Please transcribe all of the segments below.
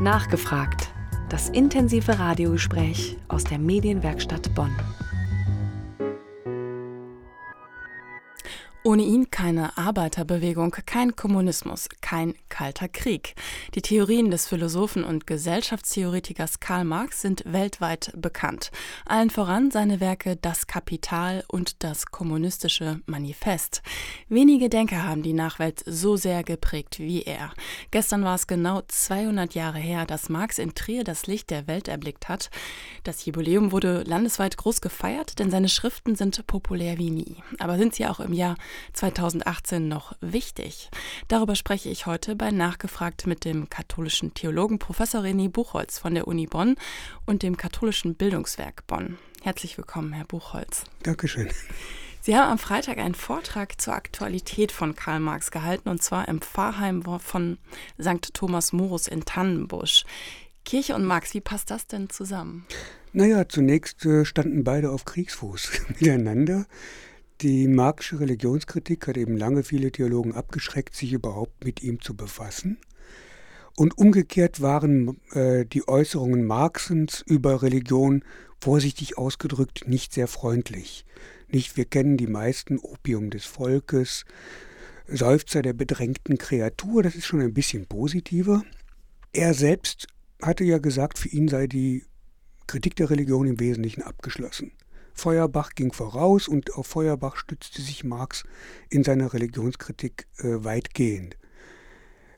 Nachgefragt. Das intensive Radiogespräch aus der Medienwerkstatt Bonn. Ohne ihn keine Arbeiterbewegung, kein Kommunismus, kein kalter Krieg. Die Theorien des Philosophen und Gesellschaftstheoretikers Karl Marx sind weltweit bekannt. Allen voran seine Werke Das Kapital und das Kommunistische Manifest. Wenige Denker haben die Nachwelt so sehr geprägt wie er. Gestern war es genau 200 Jahre her, dass Marx in Trier das Licht der Welt erblickt hat. Das Jubiläum wurde landesweit groß gefeiert, denn seine Schriften sind populär wie nie. Aber sind sie auch im Jahr 2018 noch wichtig? Darüber spreche ich heute bei Nachgefragt mit dem katholischen Theologen Professor René Buchholz von der Uni Bonn und dem katholischen Bildungswerk Bonn. Herzlich willkommen, Herr Buchholz. Dankeschön. Sie haben am Freitag einen Vortrag zur Aktualität von Karl Marx gehalten, und zwar im Pfarrheim von St. Thomas Morus in Tannenbusch. Kirche und Marx, wie passt das denn zusammen? Naja, zunächst äh, standen beide auf Kriegsfuß miteinander. Die marxische Religionskritik hat eben lange viele Theologen abgeschreckt, sich überhaupt mit ihm zu befassen. Und umgekehrt waren äh, die Äußerungen Marxens über Religion vorsichtig ausgedrückt nicht sehr freundlich. Nicht, wir kennen die meisten Opium des Volkes, Seufzer der bedrängten Kreatur, das ist schon ein bisschen positiver. Er selbst hatte ja gesagt, für ihn sei die Kritik der Religion im Wesentlichen abgeschlossen. Feuerbach ging voraus und auf Feuerbach stützte sich Marx in seiner Religionskritik äh, weitgehend.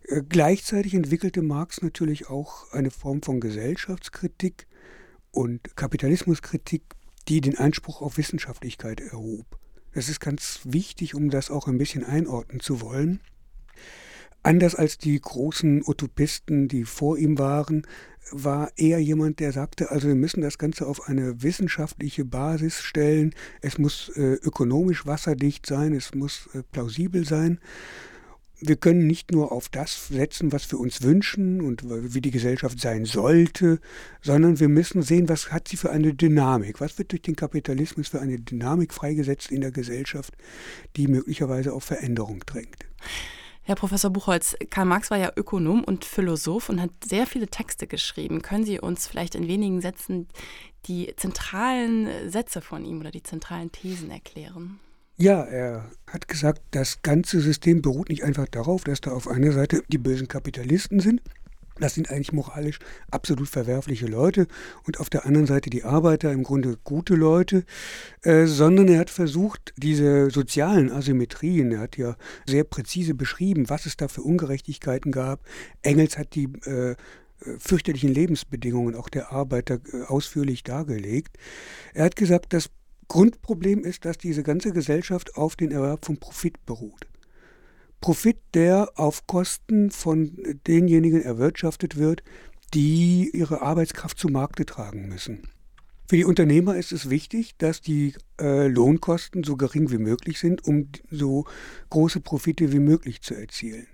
Äh, gleichzeitig entwickelte Marx natürlich auch eine Form von Gesellschaftskritik und Kapitalismuskritik, die den Anspruch auf Wissenschaftlichkeit erhob. Das ist ganz wichtig, um das auch ein bisschen einordnen zu wollen. Anders als die großen Utopisten, die vor ihm waren, war er jemand, der sagte, also wir müssen das Ganze auf eine wissenschaftliche Basis stellen. Es muss äh, ökonomisch wasserdicht sein, es muss äh, plausibel sein. Wir können nicht nur auf das setzen, was wir uns wünschen und wie die Gesellschaft sein sollte, sondern wir müssen sehen, was hat sie für eine Dynamik, was wird durch den Kapitalismus für eine Dynamik freigesetzt in der Gesellschaft, die möglicherweise auf Veränderung drängt. Herr Professor Buchholz, Karl Marx war ja Ökonom und Philosoph und hat sehr viele Texte geschrieben. Können Sie uns vielleicht in wenigen Sätzen die zentralen Sätze von ihm oder die zentralen Thesen erklären? Ja, er hat gesagt, das ganze System beruht nicht einfach darauf, dass da auf einer Seite die bösen Kapitalisten sind, das sind eigentlich moralisch absolut verwerfliche Leute und auf der anderen Seite die Arbeiter im Grunde gute Leute, äh, sondern er hat versucht, diese sozialen Asymmetrien, er hat ja sehr präzise beschrieben, was es da für Ungerechtigkeiten gab. Engels hat die äh, fürchterlichen Lebensbedingungen auch der Arbeiter äh, ausführlich dargelegt. Er hat gesagt, das Grundproblem ist, dass diese ganze Gesellschaft auf den Erwerb von Profit beruht. Profit, der auf Kosten von denjenigen erwirtschaftet wird, die ihre Arbeitskraft zu Markte tragen müssen. Für die Unternehmer ist es wichtig, dass die äh, Lohnkosten so gering wie möglich sind, um so große Profite wie möglich zu erzielen.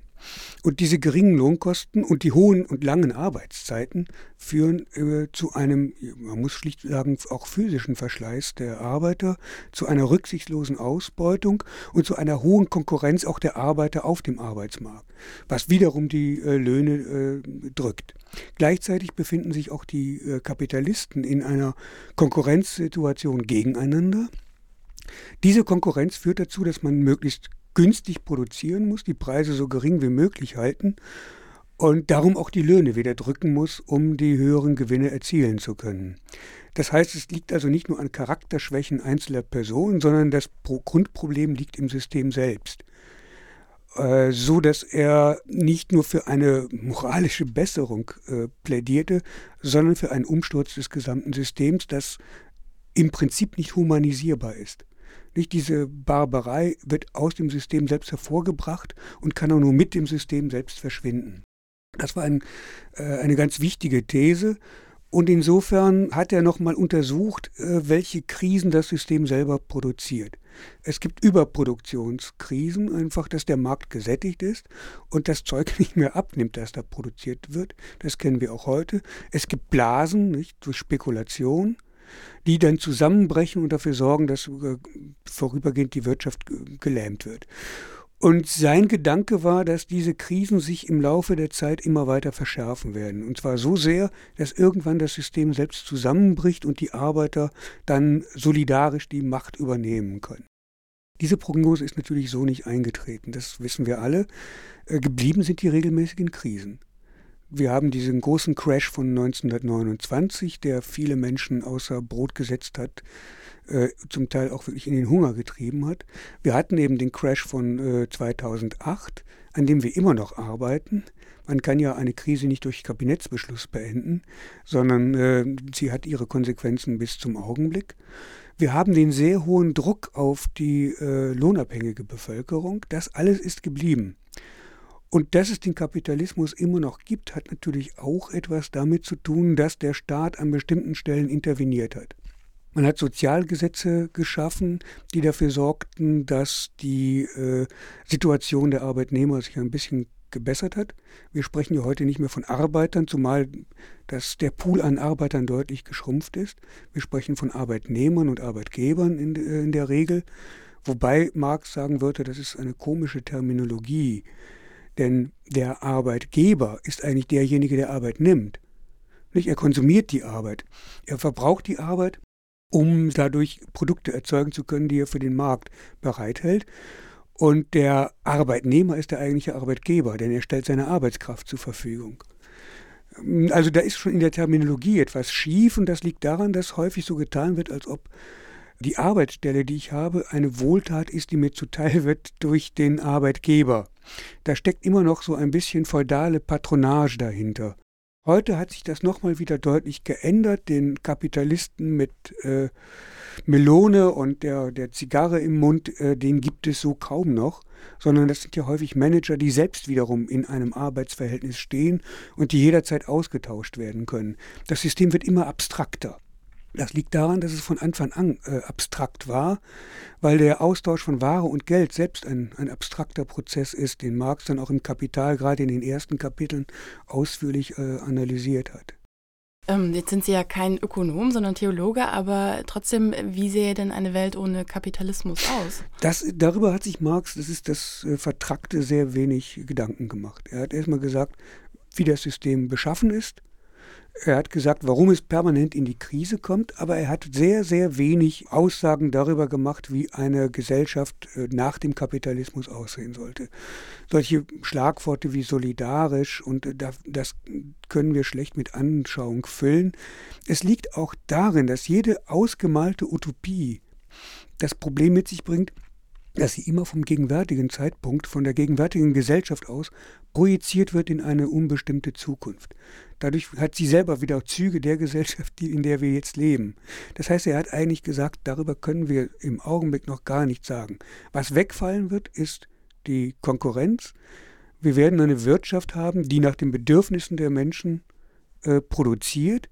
Und diese geringen Lohnkosten und die hohen und langen Arbeitszeiten führen äh, zu einem, man muss schlicht sagen, auch physischen Verschleiß der Arbeiter, zu einer rücksichtslosen Ausbeutung und zu einer hohen Konkurrenz auch der Arbeiter auf dem Arbeitsmarkt, was wiederum die äh, Löhne äh, drückt. Gleichzeitig befinden sich auch die äh, Kapitalisten in einer Konkurrenzsituation gegeneinander. Diese Konkurrenz führt dazu, dass man möglichst günstig produzieren muss, die Preise so gering wie möglich halten und darum auch die Löhne wieder drücken muss, um die höheren Gewinne erzielen zu können. Das heißt, es liegt also nicht nur an Charakterschwächen einzelner Personen, sondern das Grundproblem liegt im System selbst. Äh, so dass er nicht nur für eine moralische Besserung äh, plädierte, sondern für einen Umsturz des gesamten Systems, das im Prinzip nicht humanisierbar ist. Nicht diese Barbarei wird aus dem System selbst hervorgebracht und kann auch nur mit dem System selbst verschwinden. Das war ein, äh, eine ganz wichtige These. Und insofern hat er nochmal untersucht, äh, welche Krisen das System selber produziert. Es gibt Überproduktionskrisen, einfach, dass der Markt gesättigt ist und das Zeug nicht mehr abnimmt, das da produziert wird. Das kennen wir auch heute. Es gibt Blasen nicht, durch Spekulation die dann zusammenbrechen und dafür sorgen, dass äh, vorübergehend die Wirtschaft gelähmt wird. Und sein Gedanke war, dass diese Krisen sich im Laufe der Zeit immer weiter verschärfen werden. Und zwar so sehr, dass irgendwann das System selbst zusammenbricht und die Arbeiter dann solidarisch die Macht übernehmen können. Diese Prognose ist natürlich so nicht eingetreten, das wissen wir alle. Äh, geblieben sind die regelmäßigen Krisen. Wir haben diesen großen Crash von 1929, der viele Menschen außer Brot gesetzt hat, äh, zum Teil auch wirklich in den Hunger getrieben hat. Wir hatten eben den Crash von äh, 2008, an dem wir immer noch arbeiten. Man kann ja eine Krise nicht durch Kabinettsbeschluss beenden, sondern äh, sie hat ihre Konsequenzen bis zum Augenblick. Wir haben den sehr hohen Druck auf die äh, lohnabhängige Bevölkerung. Das alles ist geblieben. Und dass es den Kapitalismus immer noch gibt, hat natürlich auch etwas damit zu tun, dass der Staat an bestimmten Stellen interveniert hat. Man hat Sozialgesetze geschaffen, die dafür sorgten, dass die äh, Situation der Arbeitnehmer sich ein bisschen gebessert hat. Wir sprechen ja heute nicht mehr von Arbeitern, zumal dass der Pool an Arbeitern deutlich geschrumpft ist. Wir sprechen von Arbeitnehmern und Arbeitgebern in, äh, in der Regel, wobei Marx sagen würde, das ist eine komische Terminologie, denn der Arbeitgeber ist eigentlich derjenige, der Arbeit nimmt. Nicht? Er konsumiert die Arbeit, er verbraucht die Arbeit um dadurch Produkte erzeugen zu können, die er für den Markt bereithält. Und der Arbeitnehmer ist der eigentliche Arbeitgeber, denn er stellt seine Arbeitskraft zur Verfügung. Also da ist schon in der Terminologie etwas schief und das liegt daran, dass häufig so getan wird, als ob die Arbeitsstelle, die ich habe, eine Wohltat ist, die mir zuteil wird durch den Arbeitgeber. Da steckt immer noch so ein bisschen feudale Patronage dahinter. Heute hat sich das nochmal wieder deutlich geändert. Den Kapitalisten mit äh, Melone und der, der Zigarre im Mund, äh, den gibt es so kaum noch, sondern das sind ja häufig Manager, die selbst wiederum in einem Arbeitsverhältnis stehen und die jederzeit ausgetauscht werden können. Das System wird immer abstrakter. Das liegt daran, dass es von Anfang an äh, abstrakt war, weil der Austausch von Ware und Geld selbst ein, ein abstrakter Prozess ist, den Marx dann auch im Kapital gerade in den ersten Kapiteln ausführlich äh, analysiert hat. Ähm, jetzt sind Sie ja kein Ökonom, sondern Theologe, aber trotzdem, wie sähe denn eine Welt ohne Kapitalismus aus? Das, darüber hat sich Marx, das ist das äh, Vertrackte, sehr wenig Gedanken gemacht. Er hat erstmal gesagt, wie das System beschaffen ist er hat gesagt, warum es permanent in die Krise kommt, aber er hat sehr, sehr wenig Aussagen darüber gemacht, wie eine Gesellschaft äh, nach dem Kapitalismus aussehen sollte. Solche Schlagworte wie solidarisch und äh, das können wir schlecht mit Anschauung füllen. Es liegt auch darin, dass jede ausgemalte Utopie das Problem mit sich bringt, dass sie immer vom gegenwärtigen Zeitpunkt, von der gegenwärtigen Gesellschaft aus projiziert wird in eine unbestimmte Zukunft. Dadurch hat sie selber wieder Züge der Gesellschaft, in der wir jetzt leben. Das heißt, er hat eigentlich gesagt, darüber können wir im Augenblick noch gar nichts sagen. Was wegfallen wird, ist die Konkurrenz. Wir werden eine Wirtschaft haben, die nach den Bedürfnissen der Menschen äh, produziert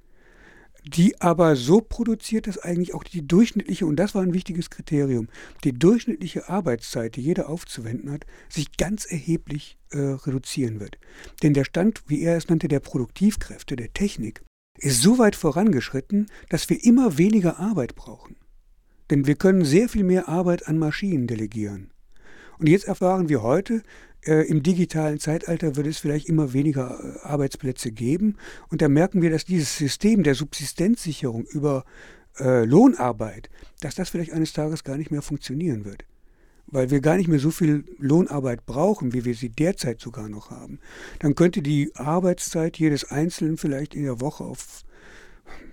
die aber so produziert, dass eigentlich auch die durchschnittliche, und das war ein wichtiges Kriterium, die durchschnittliche Arbeitszeit, die jeder aufzuwenden hat, sich ganz erheblich äh, reduzieren wird. Denn der Stand, wie er es nannte, der Produktivkräfte, der Technik, ist so weit vorangeschritten, dass wir immer weniger Arbeit brauchen. Denn wir können sehr viel mehr Arbeit an Maschinen delegieren. Und jetzt erfahren wir heute, im digitalen Zeitalter wird es vielleicht immer weniger äh, Arbeitsplätze geben. Und da merken wir, dass dieses System der Subsistenzsicherung über äh, Lohnarbeit, dass das vielleicht eines Tages gar nicht mehr funktionieren wird. Weil wir gar nicht mehr so viel Lohnarbeit brauchen, wie wir sie derzeit sogar noch haben. Dann könnte die Arbeitszeit jedes Einzelnen vielleicht in der Woche auf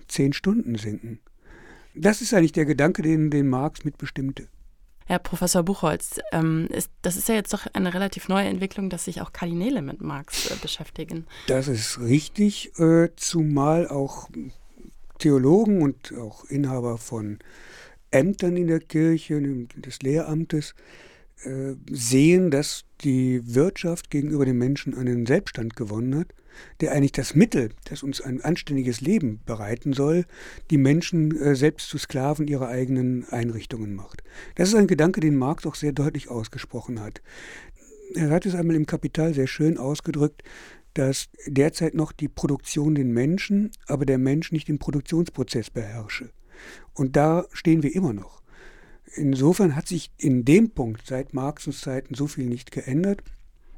zehn Stunden sinken. Das ist eigentlich der Gedanke, den, den Marx mitbestimmte. Herr Professor Buchholz, ähm, ist, das ist ja jetzt doch eine relativ neue Entwicklung, dass sich auch Kardinäle mit Marx äh, beschäftigen. Das ist richtig, äh, zumal auch Theologen und auch Inhaber von Ämtern in der Kirche, des Lehramtes, äh, sehen, dass die Wirtschaft gegenüber den Menschen einen Selbststand gewonnen hat der eigentlich das Mittel, das uns ein anständiges Leben bereiten soll, die Menschen äh, selbst zu Sklaven ihrer eigenen Einrichtungen macht. Das ist ein Gedanke, den Marx auch sehr deutlich ausgesprochen hat. Er hat es einmal im Kapital sehr schön ausgedrückt, dass derzeit noch die Produktion den Menschen, aber der Mensch nicht den Produktionsprozess beherrsche. Und da stehen wir immer noch. insofern hat sich in dem Punkt seit Marxens Zeiten so viel nicht geändert.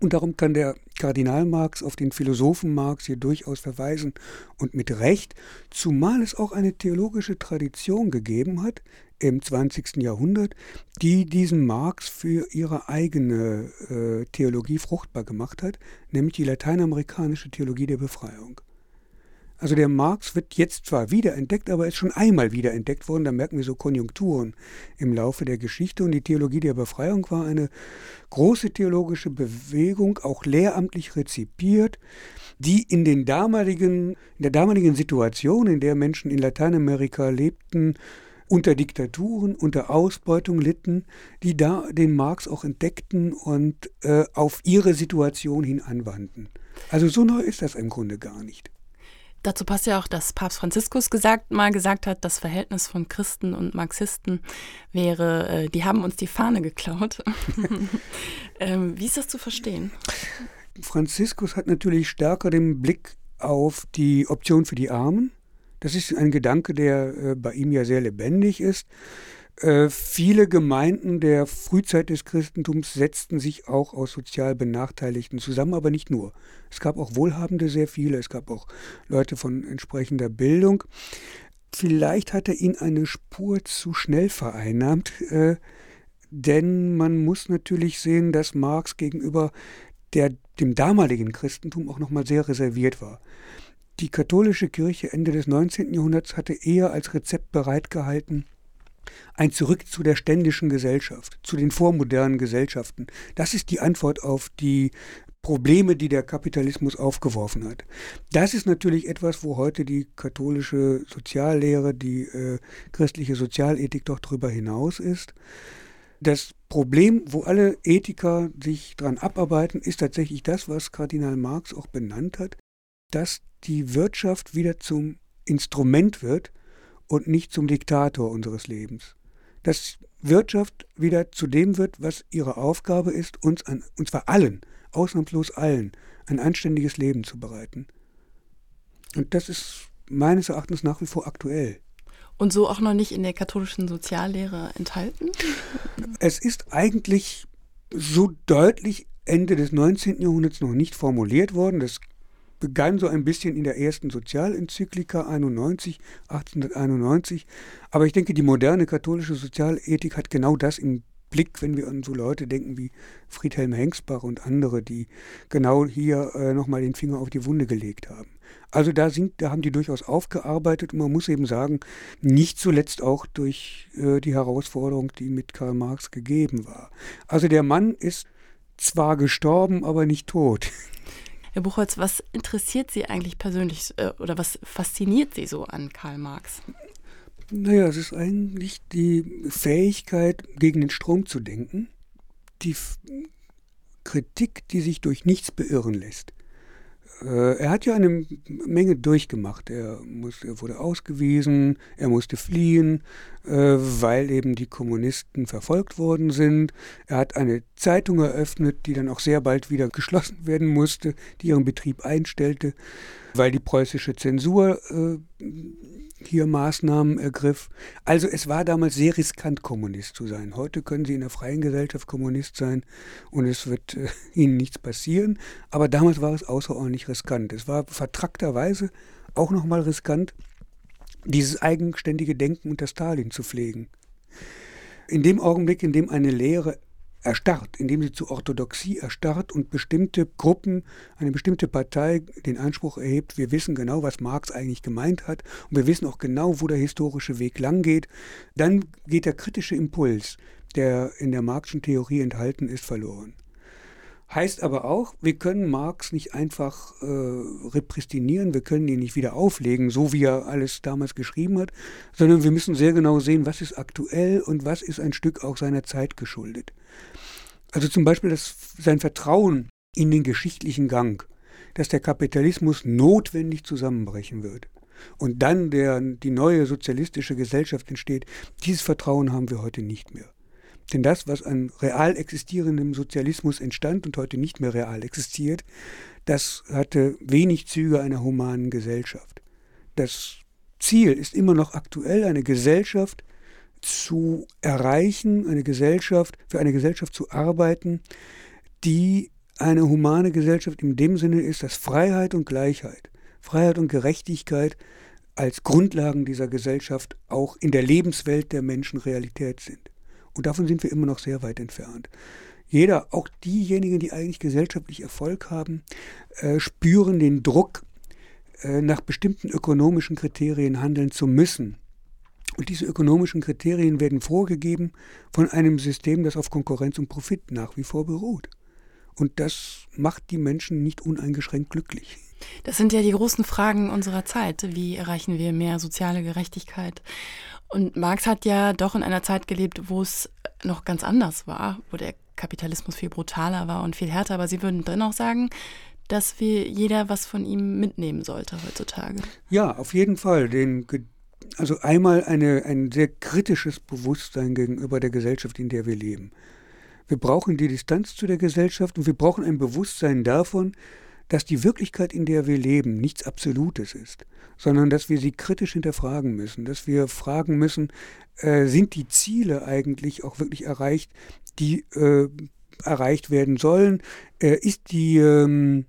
Und darum kann der Kardinal Marx auf den Philosophen Marx hier durchaus verweisen und mit Recht, zumal es auch eine theologische Tradition gegeben hat im 20. Jahrhundert, die diesen Marx für ihre eigene äh, Theologie fruchtbar gemacht hat, nämlich die lateinamerikanische Theologie der Befreiung. Also der Marx wird jetzt zwar wiederentdeckt, aber ist schon einmal wiederentdeckt worden. Da merken wir so Konjunkturen im Laufe der Geschichte. Und die Theologie der Befreiung war eine große theologische Bewegung, auch lehramtlich rezipiert, die in, den damaligen, in der damaligen Situation, in der Menschen in Lateinamerika lebten, unter Diktaturen, unter Ausbeutung litten, die da den Marx auch entdeckten und äh, auf ihre Situation hin anwandten. Also so neu ist das im Grunde gar nicht. Dazu passt ja auch, dass Papst Franziskus gesagt, mal gesagt hat, das Verhältnis von Christen und Marxisten wäre, äh, die haben uns die Fahne geklaut. ähm, wie ist das zu verstehen? Franziskus hat natürlich stärker den Blick auf die Option für die Armen. Das ist ein Gedanke, der äh, bei ihm ja sehr lebendig ist. Äh, viele Gemeinden der Frühzeit des Christentums setzten sich auch aus sozial Benachteiligten zusammen, aber nicht nur. Es gab auch Wohlhabende sehr viele, es gab auch Leute von entsprechender Bildung. Vielleicht hat er ihn eine Spur zu schnell vereinnahmt, äh, denn man muss natürlich sehen, dass Marx gegenüber der, dem damaligen Christentum auch nochmal sehr reserviert war. Die katholische Kirche Ende des 19. Jahrhunderts hatte eher als Rezept bereitgehalten, ein Zurück zu der ständischen Gesellschaft, zu den vormodernen Gesellschaften. Das ist die Antwort auf die Probleme, die der Kapitalismus aufgeworfen hat. Das ist natürlich etwas, wo heute die katholische Soziallehre, die äh, christliche Sozialethik doch darüber hinaus ist. Das Problem, wo alle Ethiker sich dran abarbeiten, ist tatsächlich das, was Kardinal Marx auch benannt hat, dass die Wirtschaft wieder zum Instrument wird, und nicht zum Diktator unseres Lebens. Dass Wirtschaft wieder zu dem wird, was ihre Aufgabe ist, uns an, und zwar allen, ausnahmslos allen, ein anständiges Leben zu bereiten. Und das ist meines Erachtens nach wie vor aktuell. Und so auch noch nicht in der katholischen Soziallehre enthalten? Es ist eigentlich so deutlich Ende des 19. Jahrhunderts noch nicht formuliert worden. Das begann so ein bisschen in der ersten Sozialenzyklika 91, 1891. Aber ich denke, die moderne katholische Sozialethik hat genau das im Blick, wenn wir an so Leute denken wie Friedhelm Hengsbach und andere, die genau hier äh, nochmal den Finger auf die Wunde gelegt haben. Also da, sind, da haben die durchaus aufgearbeitet und man muss eben sagen, nicht zuletzt auch durch äh, die Herausforderung, die mit Karl Marx gegeben war. Also der Mann ist zwar gestorben, aber nicht tot. Herr Buchholz, was interessiert Sie eigentlich persönlich äh, oder was fasziniert Sie so an Karl Marx? Naja, es ist eigentlich die Fähigkeit, gegen den Strom zu denken, die Kritik, die sich durch nichts beirren lässt. Äh, er hat ja eine Menge durchgemacht. Er, muss, er wurde ausgewiesen, er musste fliehen, äh, weil eben die Kommunisten verfolgt worden sind. Er hat eine Zeitung eröffnet, die dann auch sehr bald wieder geschlossen werden musste, die ihren Betrieb einstellte, weil die preußische Zensur äh, hier Maßnahmen ergriff. Also es war damals sehr riskant, Kommunist zu sein. Heute können Sie in einer freien Gesellschaft Kommunist sein und es wird äh, Ihnen nichts passieren. Aber damals war es außerordentlich riskant. Es war vertrackterweise auch nochmal riskant, dieses eigenständige Denken unter Stalin zu pflegen. In dem Augenblick, in dem eine Lehre erstarrt, indem sie zur Orthodoxie erstarrt und bestimmte Gruppen, eine bestimmte Partei den Anspruch erhebt, wir wissen genau, was Marx eigentlich gemeint hat und wir wissen auch genau, wo der historische Weg lang geht, dann geht der kritische Impuls, der in der Marxischen Theorie enthalten ist, verloren. Heißt aber auch, wir können Marx nicht einfach äh, repristinieren, wir können ihn nicht wieder auflegen, so wie er alles damals geschrieben hat, sondern wir müssen sehr genau sehen, was ist aktuell und was ist ein Stück auch seiner Zeit geschuldet. Also zum Beispiel das, sein Vertrauen in den geschichtlichen Gang, dass der Kapitalismus notwendig zusammenbrechen wird und dann der, die neue sozialistische Gesellschaft entsteht, dieses Vertrauen haben wir heute nicht mehr. Denn das, was an real existierendem Sozialismus entstand und heute nicht mehr real existiert, das hatte wenig Züge einer humanen Gesellschaft. Das Ziel ist immer noch aktuell eine Gesellschaft zu erreichen, eine Gesellschaft, für eine Gesellschaft zu arbeiten, die eine humane Gesellschaft in dem Sinne ist, dass Freiheit und Gleichheit, Freiheit und Gerechtigkeit als Grundlagen dieser Gesellschaft auch in der Lebenswelt der Menschen Realität sind. Und davon sind wir immer noch sehr weit entfernt. Jeder, auch diejenigen, die eigentlich gesellschaftlich Erfolg haben, äh, spüren den Druck, äh, nach bestimmten ökonomischen Kriterien handeln zu müssen. Und diese ökonomischen Kriterien werden vorgegeben von einem System, das auf Konkurrenz und Profit nach wie vor beruht. Und das macht die Menschen nicht uneingeschränkt glücklich. Das sind ja die großen Fragen unserer Zeit. Wie erreichen wir mehr soziale Gerechtigkeit? Und Marx hat ja doch in einer Zeit gelebt, wo es noch ganz anders war, wo der Kapitalismus viel brutaler war und viel härter. Aber Sie würden dennoch sagen, dass wir jeder was von ihm mitnehmen sollte heutzutage. Ja, auf jeden Fall. Den, also einmal eine, ein sehr kritisches Bewusstsein gegenüber der Gesellschaft, in der wir leben. Wir brauchen die Distanz zu der Gesellschaft und wir brauchen ein Bewusstsein davon, dass die Wirklichkeit, in der wir leben, nichts Absolutes ist, sondern dass wir sie kritisch hinterfragen müssen, dass wir fragen müssen, äh, sind die Ziele eigentlich auch wirklich erreicht, die äh, erreicht werden sollen? Äh, ist die ähm,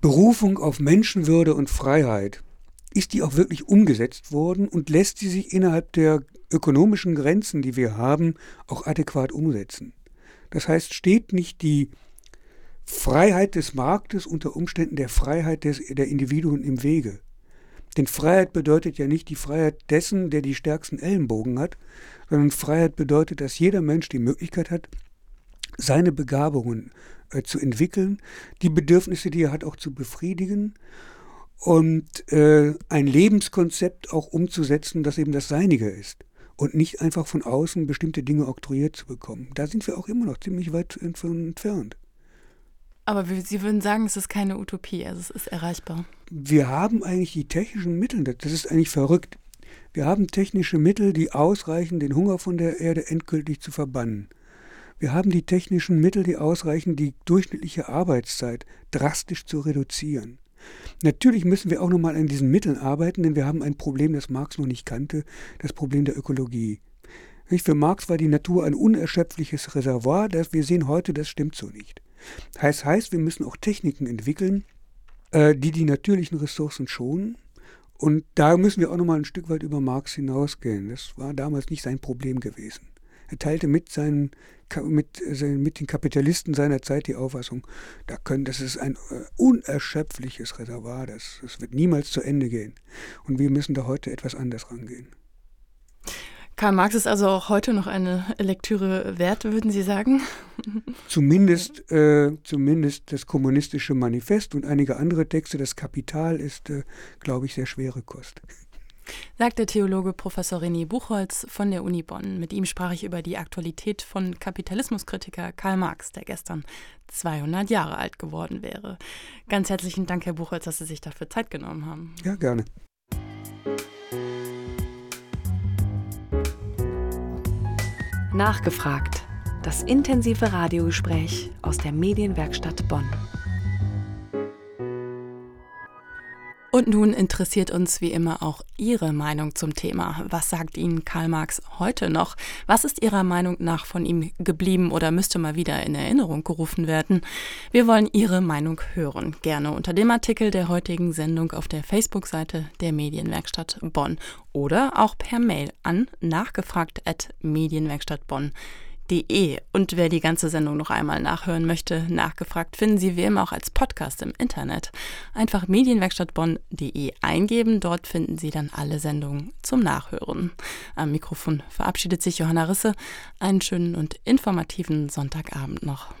Berufung auf Menschenwürde und Freiheit, ist die auch wirklich umgesetzt worden und lässt sie sich innerhalb der ökonomischen Grenzen, die wir haben, auch adäquat umsetzen? Das heißt, steht nicht die Freiheit des Marktes unter Umständen der Freiheit des, der Individuen im Wege. Denn Freiheit bedeutet ja nicht die Freiheit dessen, der die stärksten Ellenbogen hat, sondern Freiheit bedeutet, dass jeder Mensch die Möglichkeit hat, seine Begabungen äh, zu entwickeln, die Bedürfnisse, die er hat, auch zu befriedigen und äh, ein Lebenskonzept auch umzusetzen, das eben das Seinige ist und nicht einfach von außen bestimmte Dinge oktroyiert zu bekommen. Da sind wir auch immer noch ziemlich weit entfernt. Aber Sie würden sagen, es ist keine Utopie, also es ist erreichbar. Wir haben eigentlich die technischen Mittel, das ist eigentlich verrückt. Wir haben technische Mittel, die ausreichen, den Hunger von der Erde endgültig zu verbannen. Wir haben die technischen Mittel, die ausreichen, die durchschnittliche Arbeitszeit drastisch zu reduzieren. Natürlich müssen wir auch nochmal an diesen Mitteln arbeiten, denn wir haben ein Problem, das Marx noch nicht kannte, das Problem der Ökologie. Für Marx war die Natur ein unerschöpfliches Reservoir, das wir sehen heute, das stimmt so nicht. Heißt, heißt, wir müssen auch Techniken entwickeln, äh, die die natürlichen Ressourcen schonen. Und da müssen wir auch nochmal ein Stück weit über Marx hinausgehen. Das war damals nicht sein Problem gewesen. Er teilte mit, seinen, mit, mit den Kapitalisten seiner Zeit die Auffassung, da können, das ist ein äh, unerschöpfliches Reservoir, das, das wird niemals zu Ende gehen. Und wir müssen da heute etwas anders rangehen. Karl Marx ist also auch heute noch eine Lektüre wert, würden Sie sagen? Zumindest, äh, zumindest das kommunistische Manifest und einige andere Texte. Das Kapital ist, äh, glaube ich, sehr schwere Kost. Sagt der Theologe Professor René Buchholz von der Uni Bonn. Mit ihm sprach ich über die Aktualität von Kapitalismuskritiker Karl Marx, der gestern 200 Jahre alt geworden wäre. Ganz herzlichen Dank, Herr Buchholz, dass Sie sich dafür Zeit genommen haben. Ja, gerne. Nachgefragt. Das intensive Radiogespräch aus der Medienwerkstatt Bonn. Und nun interessiert uns wie immer auch Ihre Meinung zum Thema. Was sagt Ihnen Karl Marx heute noch? Was ist Ihrer Meinung nach von ihm geblieben oder müsste mal wieder in Erinnerung gerufen werden? Wir wollen Ihre Meinung hören. Gerne unter dem Artikel der heutigen Sendung auf der Facebook-Seite der Medienwerkstatt Bonn oder auch per Mail an nachgefragt.medienwerkstattbonn.de nachgefragt.de. Und wer die ganze Sendung noch einmal nachhören möchte, nachgefragt finden Sie wie immer auch als Podcast im Internet. Einfach medienwerkstattbonn.de eingeben, dort finden Sie dann alle Sendungen zum Nachhören. Am Mikrofon verabschiedet sich Johanna Risse. Einen schönen und informativen Sonntagabend noch.